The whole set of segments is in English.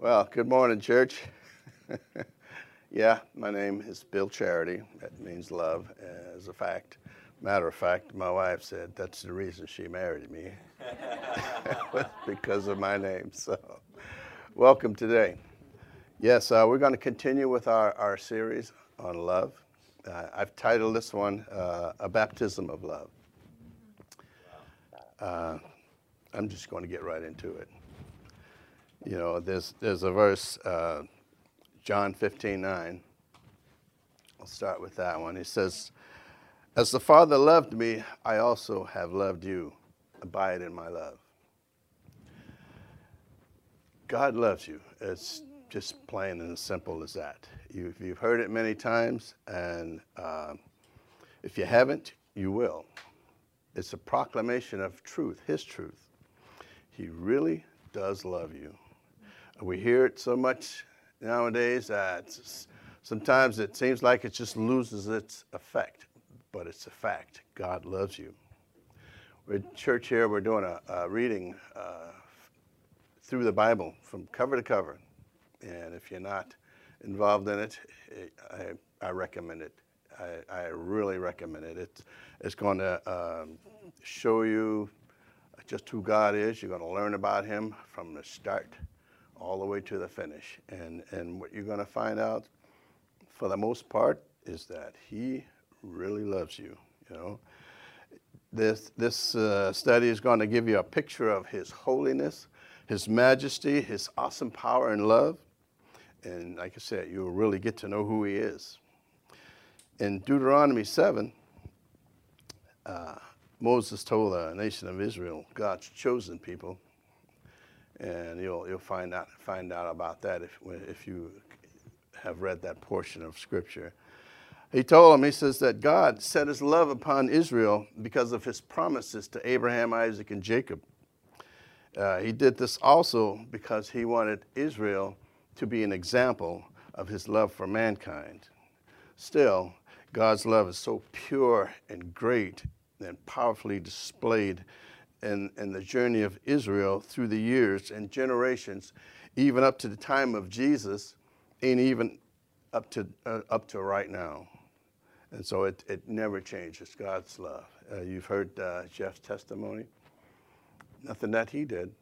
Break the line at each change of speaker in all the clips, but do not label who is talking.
Well, good morning, church. yeah, my name is Bill Charity. That means love, as a fact. Matter of fact, my wife said that's the reason she married me, because of my name. So, welcome today. Yes, uh, we're going to continue with our, our series on love. Uh, I've titled this one uh, A Baptism of Love. Uh, I'm just going to get right into it. You know, there's, there's a verse, uh, John 15 9. I'll start with that one. He says, As the Father loved me, I also have loved you. Abide in my love. God loves you. It's just plain and as simple as that. You, you've heard it many times, and uh, if you haven't, you will. It's a proclamation of truth, His truth. He really does love you. We hear it so much nowadays that sometimes it seems like it just loses its effect, but it's a fact. God loves you. We're church here, we're doing a, a reading uh, through the Bible from cover to cover. And if you're not involved in it, I, I recommend it. I, I, really recommend it. It's, it's going to um, show you just who God is. You're going to learn about Him from the start all the way to the finish. And, and what you're going to find out, for the most part, is that He really loves you. You know, this this uh, study is going to give you a picture of His holiness, His majesty, His awesome power and love. And like I said, you'll really get to know who He is. In Deuteronomy 7, uh, Moses told the nation of Israel, God's chosen people, and you'll you'll find out find out about that if if you have read that portion of Scripture. He told him, he says that God set his love upon Israel because of his promises to Abraham, Isaac, and Jacob. Uh, he did this also because he wanted Israel to be an example of his love for mankind. Still, God's love is so pure and great and powerfully displayed in, in the journey of Israel through the years and generations, even up to the time of Jesus, and even up to, uh, up to right now. And so it, it never changes, God's love. Uh, you've heard uh, Jeff's testimony. Nothing that he did.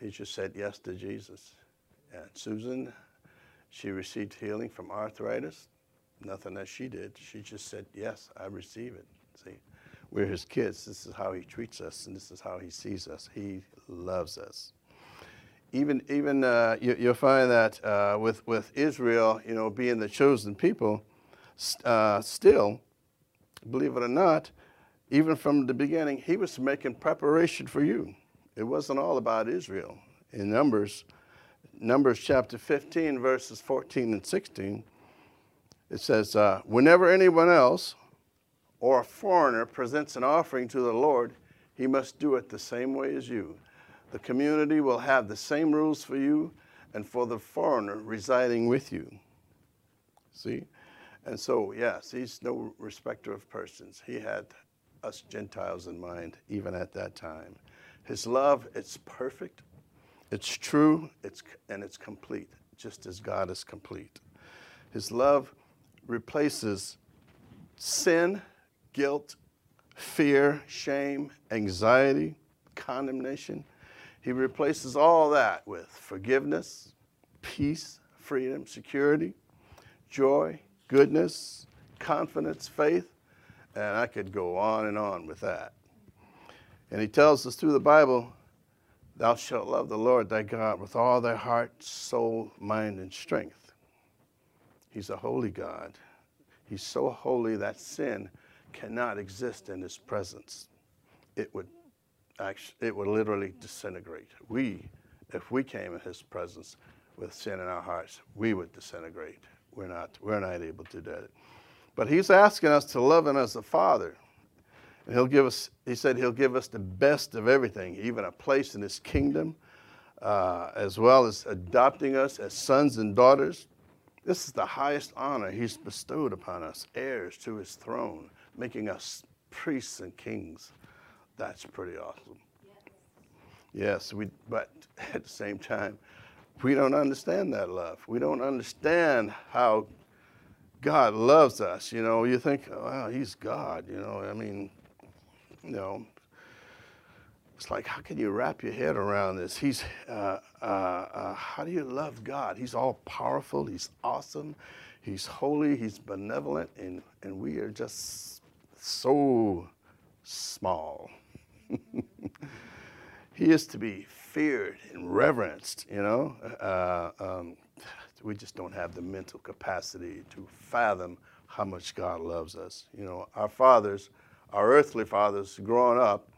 He just said yes to Jesus. And Susan, she received healing from arthritis. Nothing that she did. She just said, yes, I receive it. See? We're his kids. This is how he treats us, and this is how he sees us. He loves us. Even, even uh, you, will find that uh, with, with Israel, you know, being the chosen people, uh, still, believe it or not, even from the beginning, he was making preparation for you. It wasn't all about Israel. In Numbers, Numbers chapter 15, verses 14 and 16, it says, uh, Whenever anyone else or a foreigner presents an offering to the Lord, he must do it the same way as you. The community will have the same rules for you and for the foreigner residing with you. See? And so, yes, he's no respecter of persons. He had us Gentiles in mind, even at that time. His love, it's perfect, it's true, it's, and it's complete, just as God is complete. His love replaces sin guilt, fear, shame, anxiety, condemnation. He replaces all that with forgiveness, peace, freedom, security, joy, goodness, confidence, faith, and I could go on and on with that. And he tells us through the Bible, Thou shalt love the Lord thy God with all thy heart, soul, mind, and strength. He's a holy God. He's so holy that sin cannot exist in his presence. It would actually, it would literally disintegrate. We, if we came in his presence with sin in our hearts, we would disintegrate. We're not, we're not able to do it. But he's asking us to love him as a father. And he'll give us, he said he'll give us the best of everything, even a place in his kingdom, uh, as well as adopting us as sons and daughters. This is the highest honor he's bestowed upon us, heirs to his throne making us priests and kings. That's pretty awesome. Yes, we, but at the same time, we don't understand that love. We don't understand how God loves us. You know, you think, oh, wow, he's God. You know, I mean, you know, it's like, how can you wrap your head around this? He's, uh, uh, uh, how do you love God? He's all powerful. He's awesome. He's holy. He's benevolent. And, and we are just so small. he is to be feared and reverenced, you know. Uh, um, we just don't have the mental capacity to fathom how much God loves us. You know, our fathers, our earthly fathers growing up,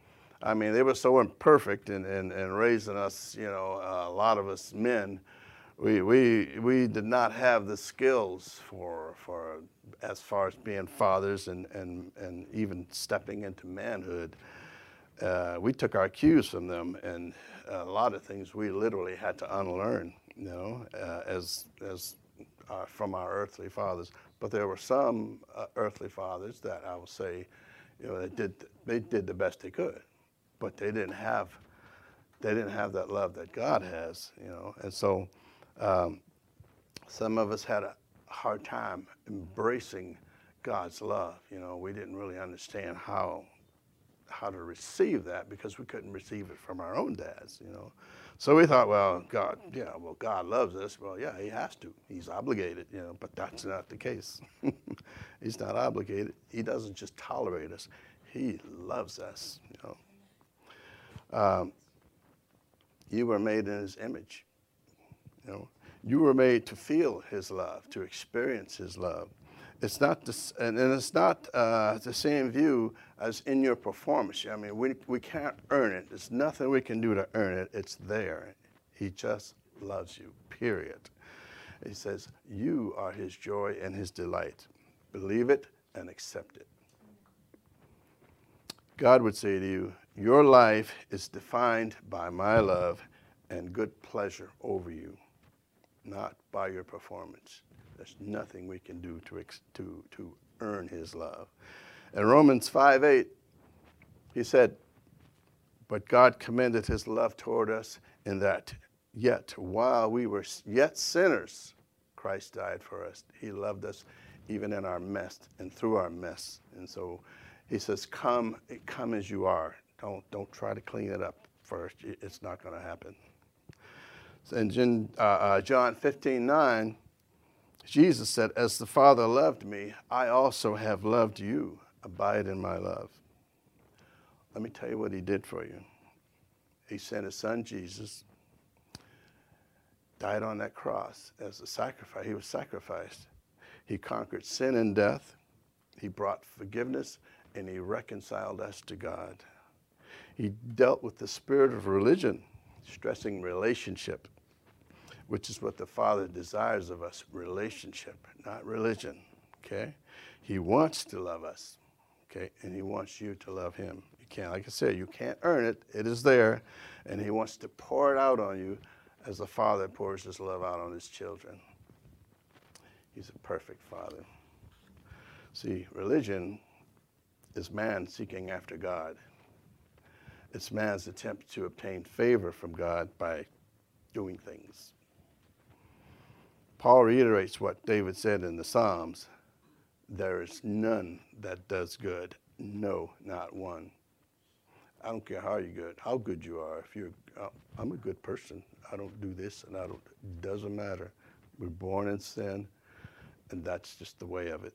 I mean, they were so imperfect in, in, in raising us, you know, uh, a lot of us men. We, we, we did not have the skills for, for as far as being fathers and, and, and even stepping into manhood. Uh, we took our cues from them, and a lot of things we literally had to unlearn, you know, uh, as, as uh, from our earthly fathers. But there were some uh, earthly fathers that I would say, you know, they did, they did the best they could but they didn't have they didn't have that love that God has, you know. And so um, some of us had a hard time embracing God's love. You know, we didn't really understand how how to receive that because we couldn't receive it from our own dads, you know. So we thought, well, God, yeah, well, God loves us. Well, yeah, He has to. He's obligated, you know. But that's not the case. He's not obligated. He doesn't just tolerate us. He loves us, you know. Um, you were made in his image. You know, you were made to feel his love, to experience his love. It's not this, and, and it's not uh, the same view as in your performance. I mean, we, we can't earn it. There's nothing we can do to earn it. It's there. He just loves you, period. He says, You are his joy and his delight. Believe it and accept it. God would say to you, your life is defined by my love and good pleasure over you, not by your performance. There's nothing we can do to, to, to earn his love. In Romans 5 8, he said, But God commended his love toward us in that yet while we were yet sinners, Christ died for us. He loved us even in our mess and through our mess. And so he says, Come, come as you are. Don't, don't try to clean it up first. It's not going to happen. In uh, uh, John 15 9, Jesus said, As the Father loved me, I also have loved you. Abide in my love. Let me tell you what he did for you. He sent his son Jesus, died on that cross as a sacrifice. He was sacrificed. He conquered sin and death. He brought forgiveness and he reconciled us to God. He dealt with the spirit of religion, stressing relationship, which is what the Father desires of us relationship, not religion. Okay? He wants to love us. Okay? And He wants you to love Him. You can't, like I said, you can't earn it, it is there. And He wants to pour it out on you as the Father pours His love out on His children. He's a perfect Father. See, religion is man seeking after God. It's man's attempt to obtain favor from God by doing things. Paul reiterates what David said in the Psalms there is none that does good, no, not one. I don't care how you good, how good you are. If you're, uh, I'm a good person. I don't do this, and I don't. It doesn't matter. We're born in sin, and that's just the way of it.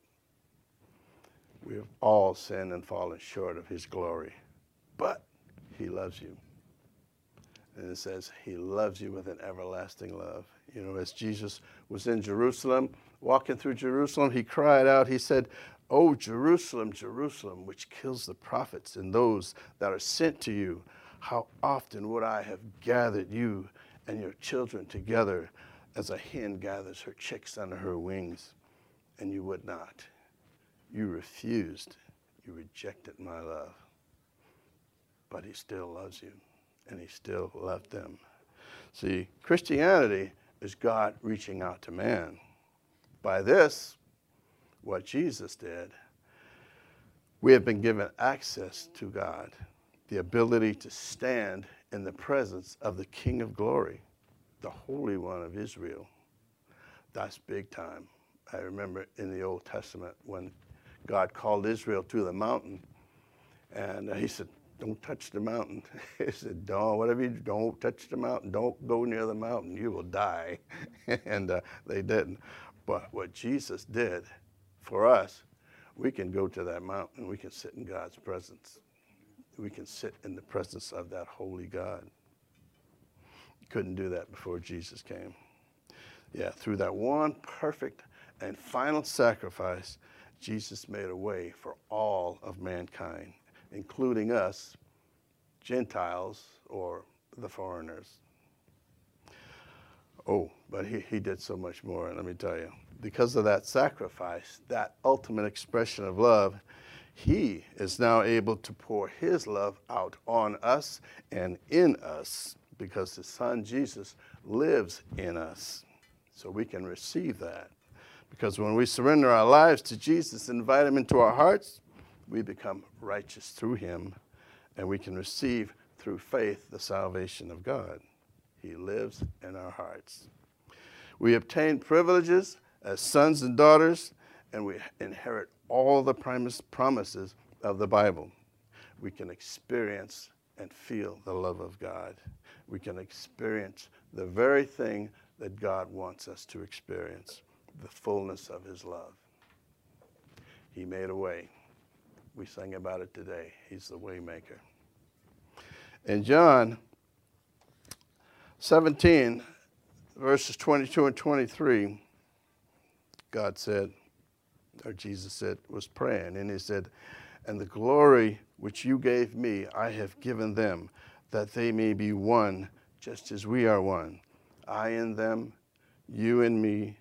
We have all sinned and fallen short of His glory, but he loves you. And it says, He loves you with an everlasting love. You know, as Jesus was in Jerusalem, walking through Jerusalem, he cried out, He said, Oh, Jerusalem, Jerusalem, which kills the prophets and those that are sent to you, how often would I have gathered you and your children together as a hen gathers her chicks under her wings, and you would not. You refused. You rejected my love but he still loves you and he still loved them. See, Christianity is God reaching out to man. By this, what Jesus did, we have been given access to God, the ability to stand in the presence of the King of glory, the Holy One of Israel. That's big time. I remember in the Old Testament when God called Israel to the mountain, and he said, don't touch the mountain. he said, don't, whatever you do, don't touch the mountain. Don't go near the mountain. You will die. and uh, they didn't. But what Jesus did for us, we can go to that mountain. We can sit in God's presence. We can sit in the presence of that holy God. Couldn't do that before Jesus came. Yeah, through that one perfect and final sacrifice, Jesus made a way for all of mankind including us, Gentiles or the foreigners. Oh, but he, he did so much more, let me tell you. Because of that sacrifice, that ultimate expression of love, he is now able to pour his love out on us and in us because his son Jesus lives in us. So we can receive that. Because when we surrender our lives to Jesus and invite him into our hearts, we become righteous through him, and we can receive through faith the salvation of God. He lives in our hearts. We obtain privileges as sons and daughters, and we inherit all the promises of the Bible. We can experience and feel the love of God. We can experience the very thing that God wants us to experience the fullness of His love. He made a way. We sang about it today. He's the waymaker. In John 17, verses 22 and 23, God said, or Jesus said, was praying, and he said, And the glory which you gave me, I have given them, that they may be one, just as we are one. I in them, you in me,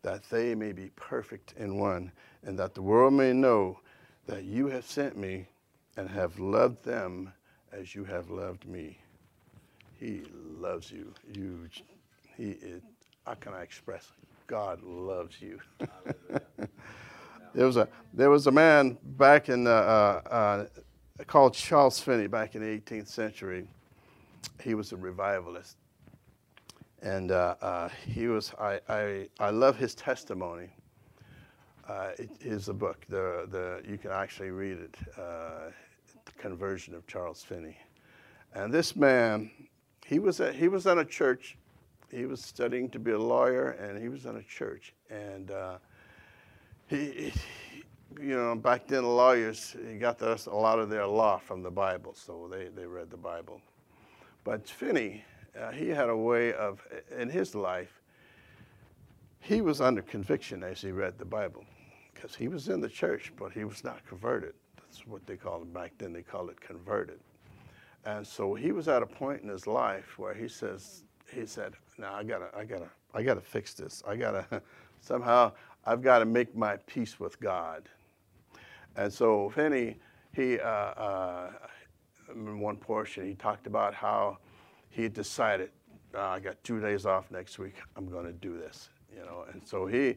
that they may be perfect in one, and that the world may know that you have sent me and have loved them as you have loved me. He loves you. You, he is, how can I express it? God loves you. there was a there was a man back in uh, uh, called Charles Finney back in the 18th century. He was a revivalist, and uh, uh, he was I, I I love his testimony uh, it is a book. The, the, you can actually read it, uh, The Conversion of Charles Finney. And this man, he was, at, he was in a church. He was studying to be a lawyer, and he was in a church. And uh, he, he, you know, back then, lawyers, he got a lot of their law from the Bible, so they, they read the Bible. But Finney, uh, he had a way of, in his life, he was under conviction as he read the Bible because he was in the church, but he was not converted. That's what they called it back then. They called it converted. And so he was at a point in his life where he says, he said, "Now I gotta, I gotta, I gotta fix this. I gotta somehow, I've got to make my peace with God." And so Finney, he, uh, uh, in one portion, he talked about how he decided, oh, I got two days off next week. I'm to do this you know. And so he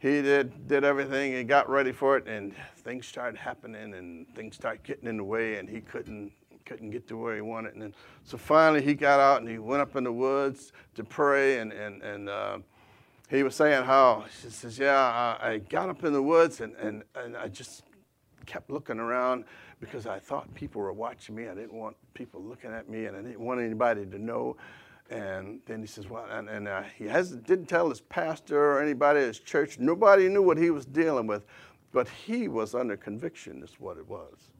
he did did everything and got ready for it, and things started happening, and things started getting in the way, and he couldn't couldn't get to where he wanted. And then, so finally, he got out and he went up in the woods to pray, and and and. Uh, he was saying how he says, "Yeah, I, I got up in the woods and, and, and I just kept looking around because I thought people were watching me. I didn't want people looking at me, and I didn't want anybody to know and then he says, well, and, and uh, he hasn't, didn't tell his pastor or anybody at his church. Nobody knew what he was dealing with, but he was under conviction, is what it was.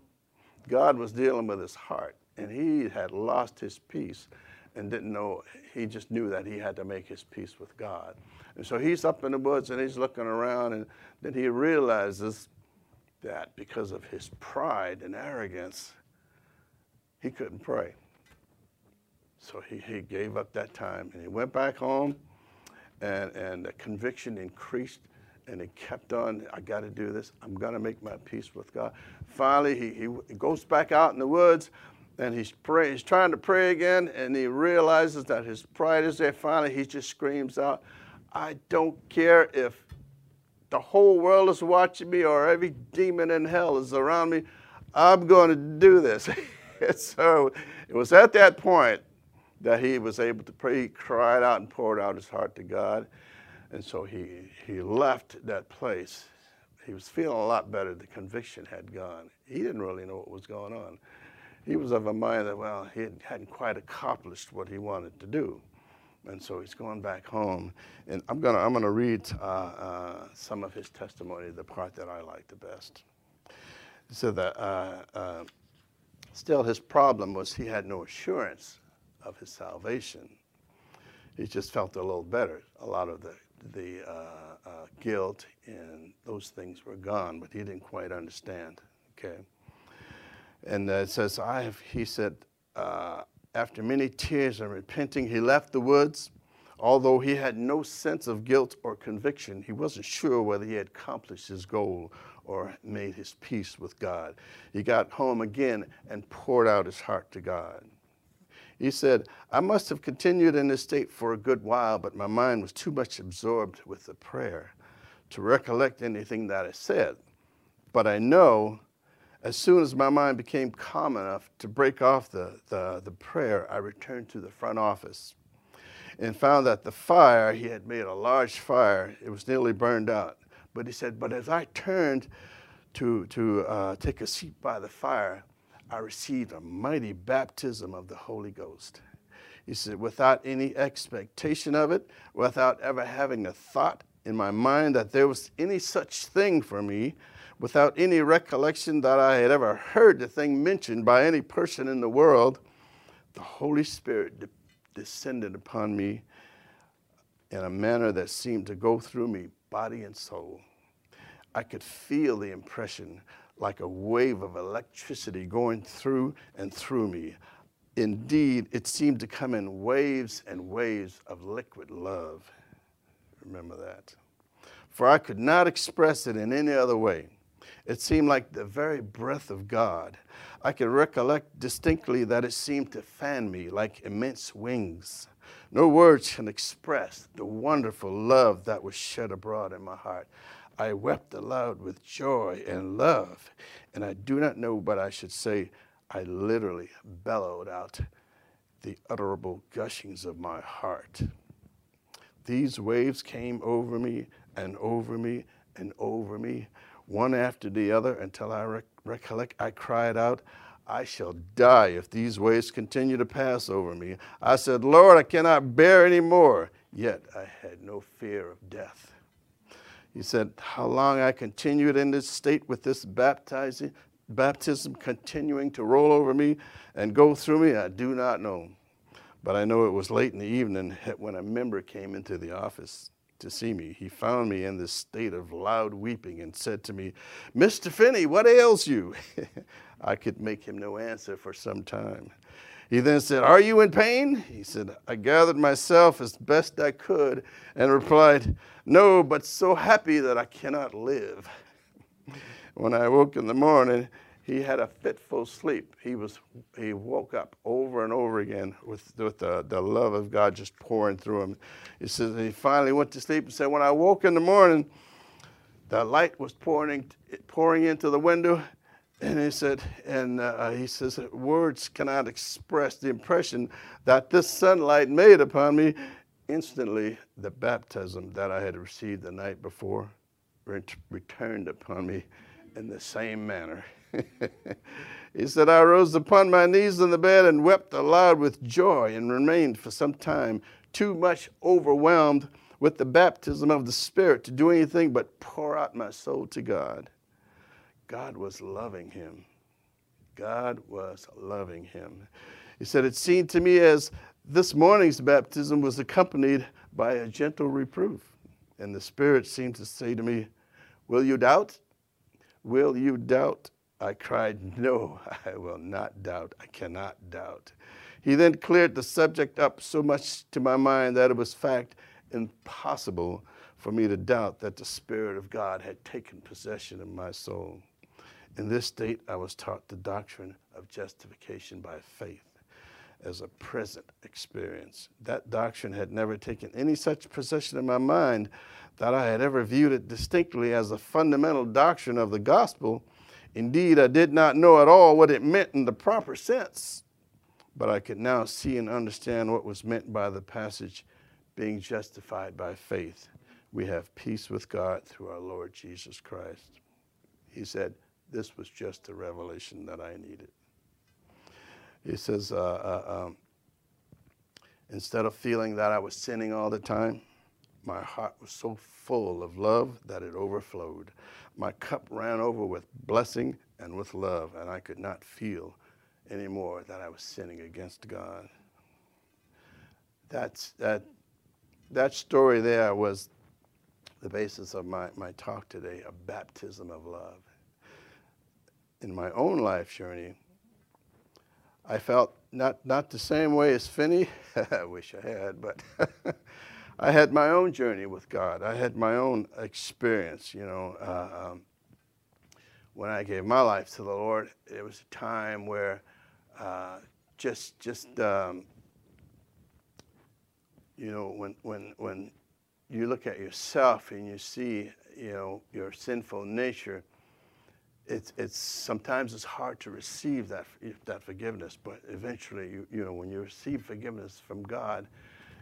God was dealing with his heart, and he had lost his peace and didn't know, he just knew that he had to make his peace with God. And so he's up in the woods and he's looking around, and then he realizes that because of his pride and arrogance, he couldn't pray. So he, he gave up that time and he went back home and, and the conviction increased and he kept on, I got to do this. I'm going to make my peace with God. Finally, he, he goes back out in the woods and he's, pray, he's trying to pray again and he realizes that his pride is there. Finally, he just screams out, I don't care if the whole world is watching me or every demon in hell is around me. I'm going to do this. so it was at that point that he was able to pray. He cried out and poured out his heart to God. And so he, he left that place. He was feeling a lot better. The conviction had gone. He didn't really know what was going on. He was of a mind that, well, he hadn't quite accomplished what he wanted to do. And so he's going back home. And I'm going to I'm gonna read uh, uh, some of his testimony, the part that I like the best. So that uh, uh still his problem was he had no assurance of his salvation. He just felt a little better. A lot of the, the uh, uh, guilt and those things were gone, but he didn't quite understand. Okay. And uh, it says, I have, he said, uh, after many tears and repenting, he left the woods. Although he had no sense of guilt or conviction, he wasn't sure whether he had accomplished his goal or made his peace with God. He got home again and poured out his heart to God. He said, I must have continued in this state for a good while, but my mind was too much absorbed with the prayer to recollect anything that I said. But I know as soon as my mind became calm enough to break off the, the, the prayer, I returned to the front office and found that the fire, he had made a large fire, it was nearly burned out. But he said, But as I turned to, to uh, take a seat by the fire, I received a mighty baptism of the Holy Ghost. He said, without any expectation of it, without ever having a thought in my mind that there was any such thing for me, without any recollection that I had ever heard the thing mentioned by any person in the world, the Holy Spirit de- descended upon me in a manner that seemed to go through me, body and soul. I could feel the impression like a wave of electricity going through and through me. Indeed, it seemed to come in waves and waves of liquid love. Remember that. For I could not express it in any other way. It seemed like the very breath of God. I could recollect distinctly that it seemed to fan me like immense wings. No words can express the wonderful love that was shed abroad in my heart. I wept aloud with joy and love. And I do not know, but I should say, I literally bellowed out the utterable gushings of my heart. These waves came over me and over me and over me, one after the other, until I rec- recollect I cried out, I shall die if these waves continue to pass over me. I said, Lord, I cannot bear any more. Yet I had no fear of death. He said, How long I continued in this state with this baptizing, baptism continuing to roll over me and go through me, I do not know. But I know it was late in the evening when a member came into the office to see me. He found me in this state of loud weeping and said to me, Mr. Finney, what ails you? I could make him no answer for some time. He then said, Are you in pain? He said, I gathered myself as best I could and replied, No, but so happy that I cannot live. when I woke in the morning, he had a fitful sleep. He was he woke up over and over again with, with the, the love of God just pouring through him. He says he finally went to sleep and said, When I woke in the morning, the light was pouring pouring into the window and he said, and uh, he says, words cannot express the impression that this sunlight made upon me. Instantly, the baptism that I had received the night before ret- returned upon me in the same manner. he said, I rose upon my knees in the bed and wept aloud with joy and remained for some time too much overwhelmed with the baptism of the Spirit to do anything but pour out my soul to God. God was loving him. God was loving him. He said, It seemed to me as this morning's baptism was accompanied by a gentle reproof. And the Spirit seemed to say to me, Will you doubt? Will you doubt? I cried, No, I will not doubt. I cannot doubt. He then cleared the subject up so much to my mind that it was fact impossible for me to doubt that the Spirit of God had taken possession of my soul. In this state, I was taught the doctrine of justification by faith as a present experience. That doctrine had never taken any such possession in my mind that I had ever viewed it distinctly as a fundamental doctrine of the gospel. Indeed, I did not know at all what it meant in the proper sense. But I could now see and understand what was meant by the passage being justified by faith. We have peace with God through our Lord Jesus Christ. He said, This was just the revelation that I needed. He says, uh, uh, um, Instead of feeling that I was sinning all the time, my heart was so full of love that it overflowed. My cup ran over with blessing and with love, and I could not feel anymore that I was sinning against God. That's, that, that story there was the basis of my, my talk today a baptism of love. In my own life journey, I felt not, not the same way as Finney. I wish I had, but I had my own journey with God. I had my own experience, you know. Uh, um, when I gave my life to the Lord, it was a time where uh, just, just um, you know, when, when, when you look at yourself and you see, you know, your sinful nature, it's, it's sometimes it's hard to receive that, that forgiveness, but eventually, you, you know, when you receive forgiveness from God,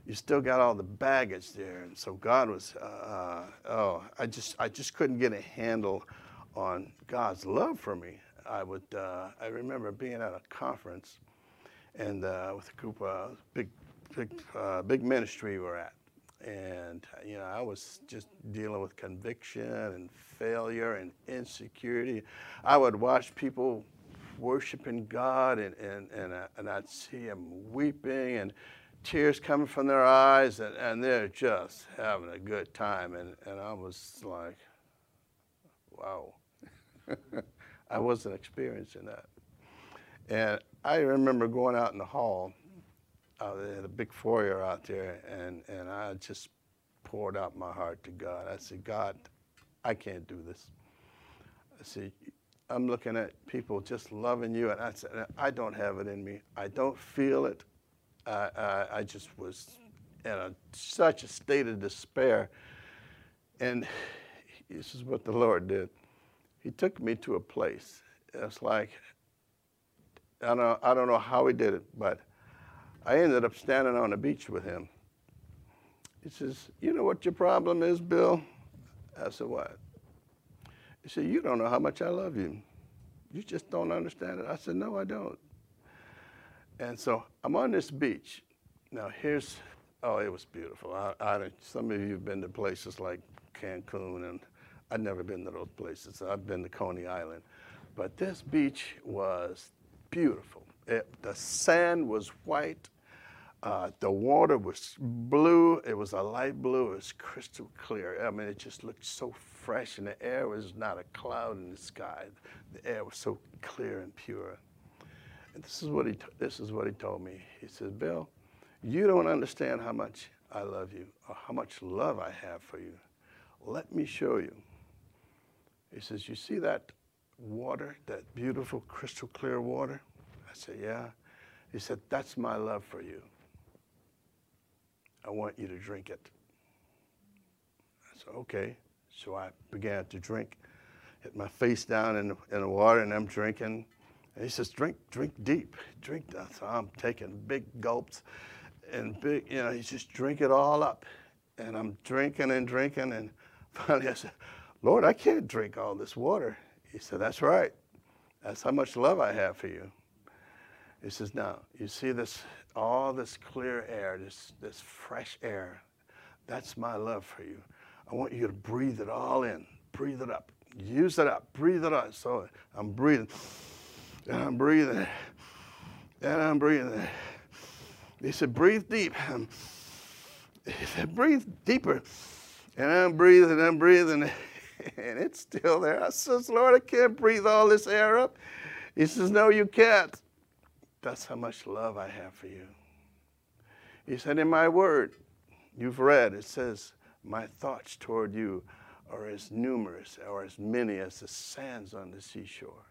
you still got all the baggage there. And so God was, uh, uh, oh, I just, I just couldn't get a handle on God's love for me. I would, uh, I remember being at a conference and uh, with a group of big, big, uh, big ministry we were at. And, you know, I was just dealing with conviction and failure and insecurity. I would watch people worshiping God and, and, and, uh, and I'd see them weeping and tears coming from their eyes and, and they're just having a good time. And, and I was like, wow. I wasn't experiencing that. And I remember going out in the hall, uh, they had a big foyer out there, and, and I just poured out my heart to God. I said, God, I can't do this. I said, I'm looking at people just loving you, and I said, I don't have it in me. I don't feel it. I, I, I just was in a, such a state of despair. And this is what the Lord did. He took me to a place. It's like, I don't, I don't know how he did it, but I ended up standing on the beach with him. He says, You know what your problem is, Bill? I said, What? He said, You don't know how much I love you. You just don't understand it. I said, No, I don't. And so I'm on this beach. Now, here's, oh, it was beautiful. I, I, some of you have been to places like Cancun, and I've never been to those places. I've been to Coney Island. But this beach was beautiful. It, the sand was white. Uh, the water was blue. It was a light blue. It was crystal clear. I mean, it just looked so fresh, and the air was not a cloud in the sky. The air was so clear and pure. And this is what he, this is what he told me. He says, Bill, you don't understand how much I love you or how much love I have for you. Let me show you. He says, You see that water, that beautiful crystal clear water? I said, Yeah. He said, That's my love for you. I want you to drink it. I said, Okay. So I began to drink, hit my face down in the, in the water, and I'm drinking. And he says, drink, drink deep, drink. So I'm taking big gulps and big, you know, he's just drink it all up. And I'm drinking and drinking. And finally I said, Lord, I can't drink all this water. He said, That's right. That's how much love I have for you. He says, Now, you see this, all this clear air, this, this fresh air. That's my love for you. I want you to breathe it all in, breathe it up, use it up, breathe it up. So I'm breathing and I'm breathing, and I'm breathing. He said, breathe deep. He said, breathe deeper. And I'm breathing, I'm breathing, and it's still there. I says, Lord, I can't breathe all this air up. He says, No, you can't. That's how much love I have for you. He said, In my word, you've read, it says, My thoughts toward you are as numerous or as many as the sands on the seashore.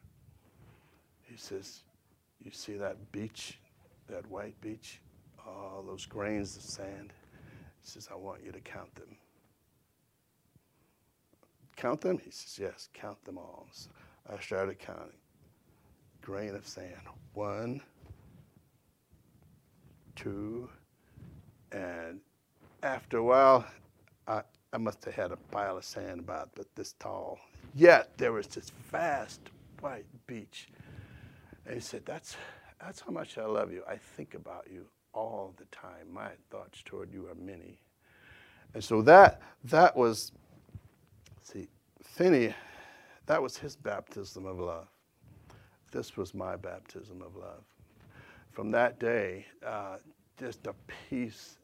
He says, You see that beach, that white beach? All those grains of sand. He says, I want you to count them. Count them? He says, Yes, count them all. So I started counting. Grain of sand. One, two, and after a while, I, I must have had a pile of sand about this tall. Yet there was this vast white beach. And he said, That's, that's how much I love you. I think about you all the time. My thoughts toward you are many. And so that, that was, see, Finney, that was his baptism of love. This was my baptism of love. From that day, uh, just the peace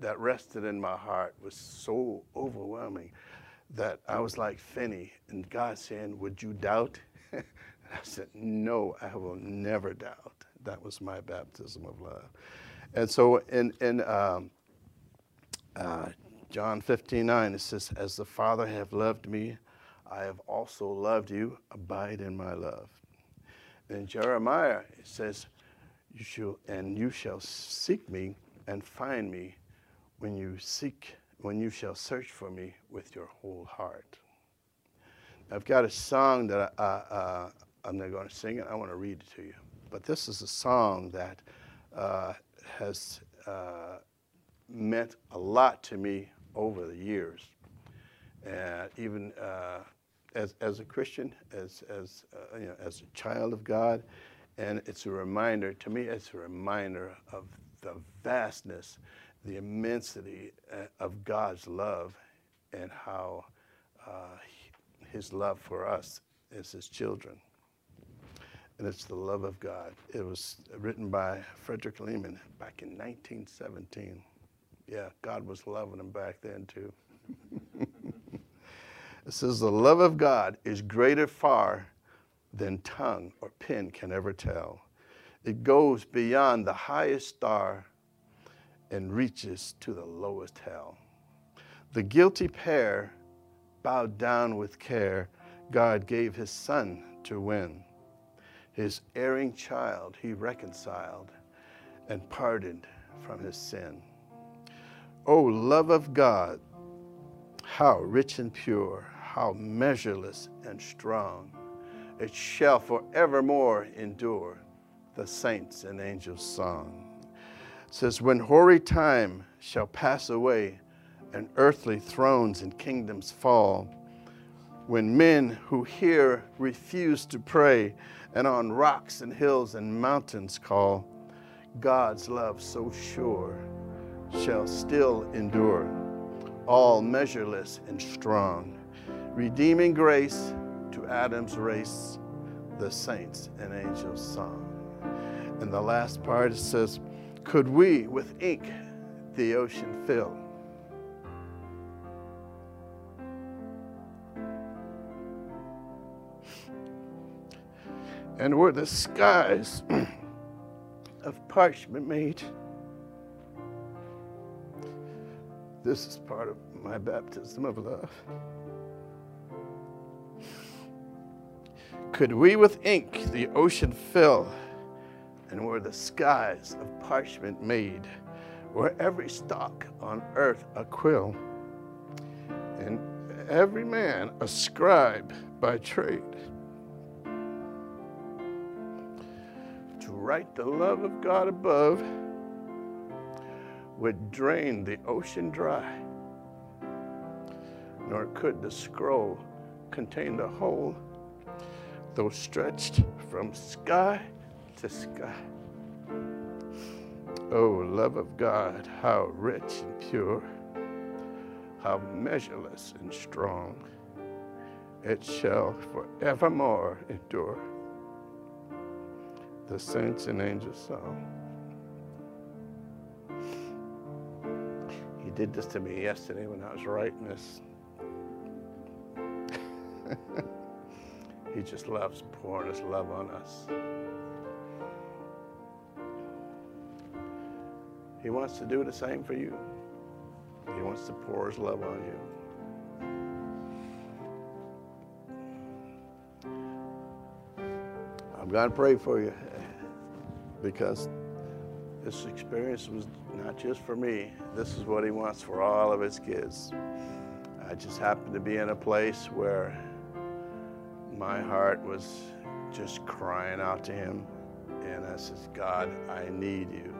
that rested in my heart was so overwhelming that I was like Finney, and God saying, Would you doubt? And I said, No, I will never doubt. That was my baptism of love. And so in, in um, uh, John 15 9, it says, As the Father have loved me, I have also loved you. Abide in my love. In Jeremiah, says, you shall, and you shall seek me and find me when you seek, when you shall search for me with your whole heart. I've got a song that I, uh, I'm not going to sing it. I want to read it to you. But this is a song that uh, has uh, meant a lot to me over the years. And even uh, as, as a Christian, as, as, uh, you know, as a child of God, and it's a reminder, to me, it's a reminder of the vastness the immensity uh, of God's love and how uh, his love for us as his children. And it's the love of God. It was written by Frederick Lehman back in 1917. Yeah, God was loving him back then too. it says, The love of God is greater far than tongue or pen can ever tell. It goes beyond the highest star and reaches to the lowest hell. The guilty pair bowed down with care. God gave his son to win. His erring child he reconciled and pardoned from his sin. O love of God, how rich and pure, how measureless and strong. It shall forevermore endure the saints' and angels' song. Says, When hoary time shall pass away and earthly thrones and kingdoms fall, when men who hear refuse to pray and on rocks and hills and mountains call, God's love so sure shall still endure, all measureless and strong, redeeming grace to Adam's race, the saints and angels' song. And the last part it says, could we with ink the ocean fill? And were the skies of parchment made? This is part of my baptism of love. Could we with ink the ocean fill? and were the skies of parchment made, were every stalk on earth a quill, and every man a scribe by trade. To write the love of God above would drain the ocean dry, nor could the scroll contain the whole, though stretched from sky to sky. Oh, love of God, how rich and pure, how measureless and strong, it shall forevermore endure. The saints and angels song. He did this to me yesterday when I was writing this. he just loves pouring his love on us. He wants to do the same for you. He wants to pour his love on you. I'm going to pray for you because this experience was not just for me. This is what he wants for all of his kids. I just happened to be in a place where my heart was just crying out to him. And I said, God, I need you.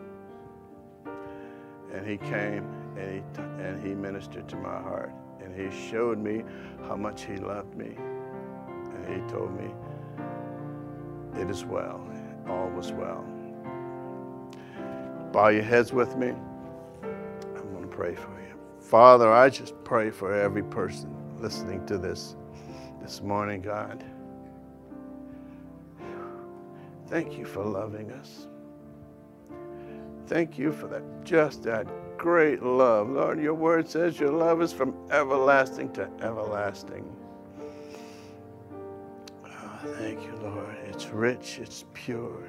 And he came and he, and he ministered to my heart. And he showed me how much he loved me. And he told me, It is well, all was well. Bow your heads with me. I'm going to pray for you. Father, I just pray for every person listening to this this morning, God. Thank you for loving us. Thank you for that, just that great love. Lord, your word says your love is from everlasting to everlasting. Oh, thank you, Lord. It's rich, it's pure.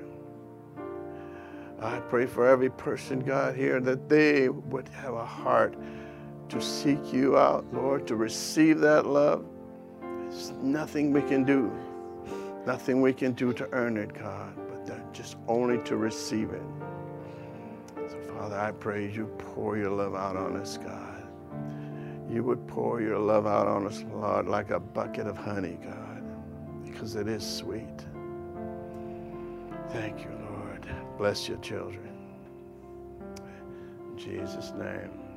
I pray for every person, God, here that they would have a heart to seek you out, Lord, to receive that love. There's nothing we can do, nothing we can do to earn it, God, but that just only to receive it. So, Father, I pray you pour your love out on us, God. You would pour your love out on us, Lord, like a bucket of honey, God, because it is sweet. Thank you, Lord. Bless your children. In Jesus' name.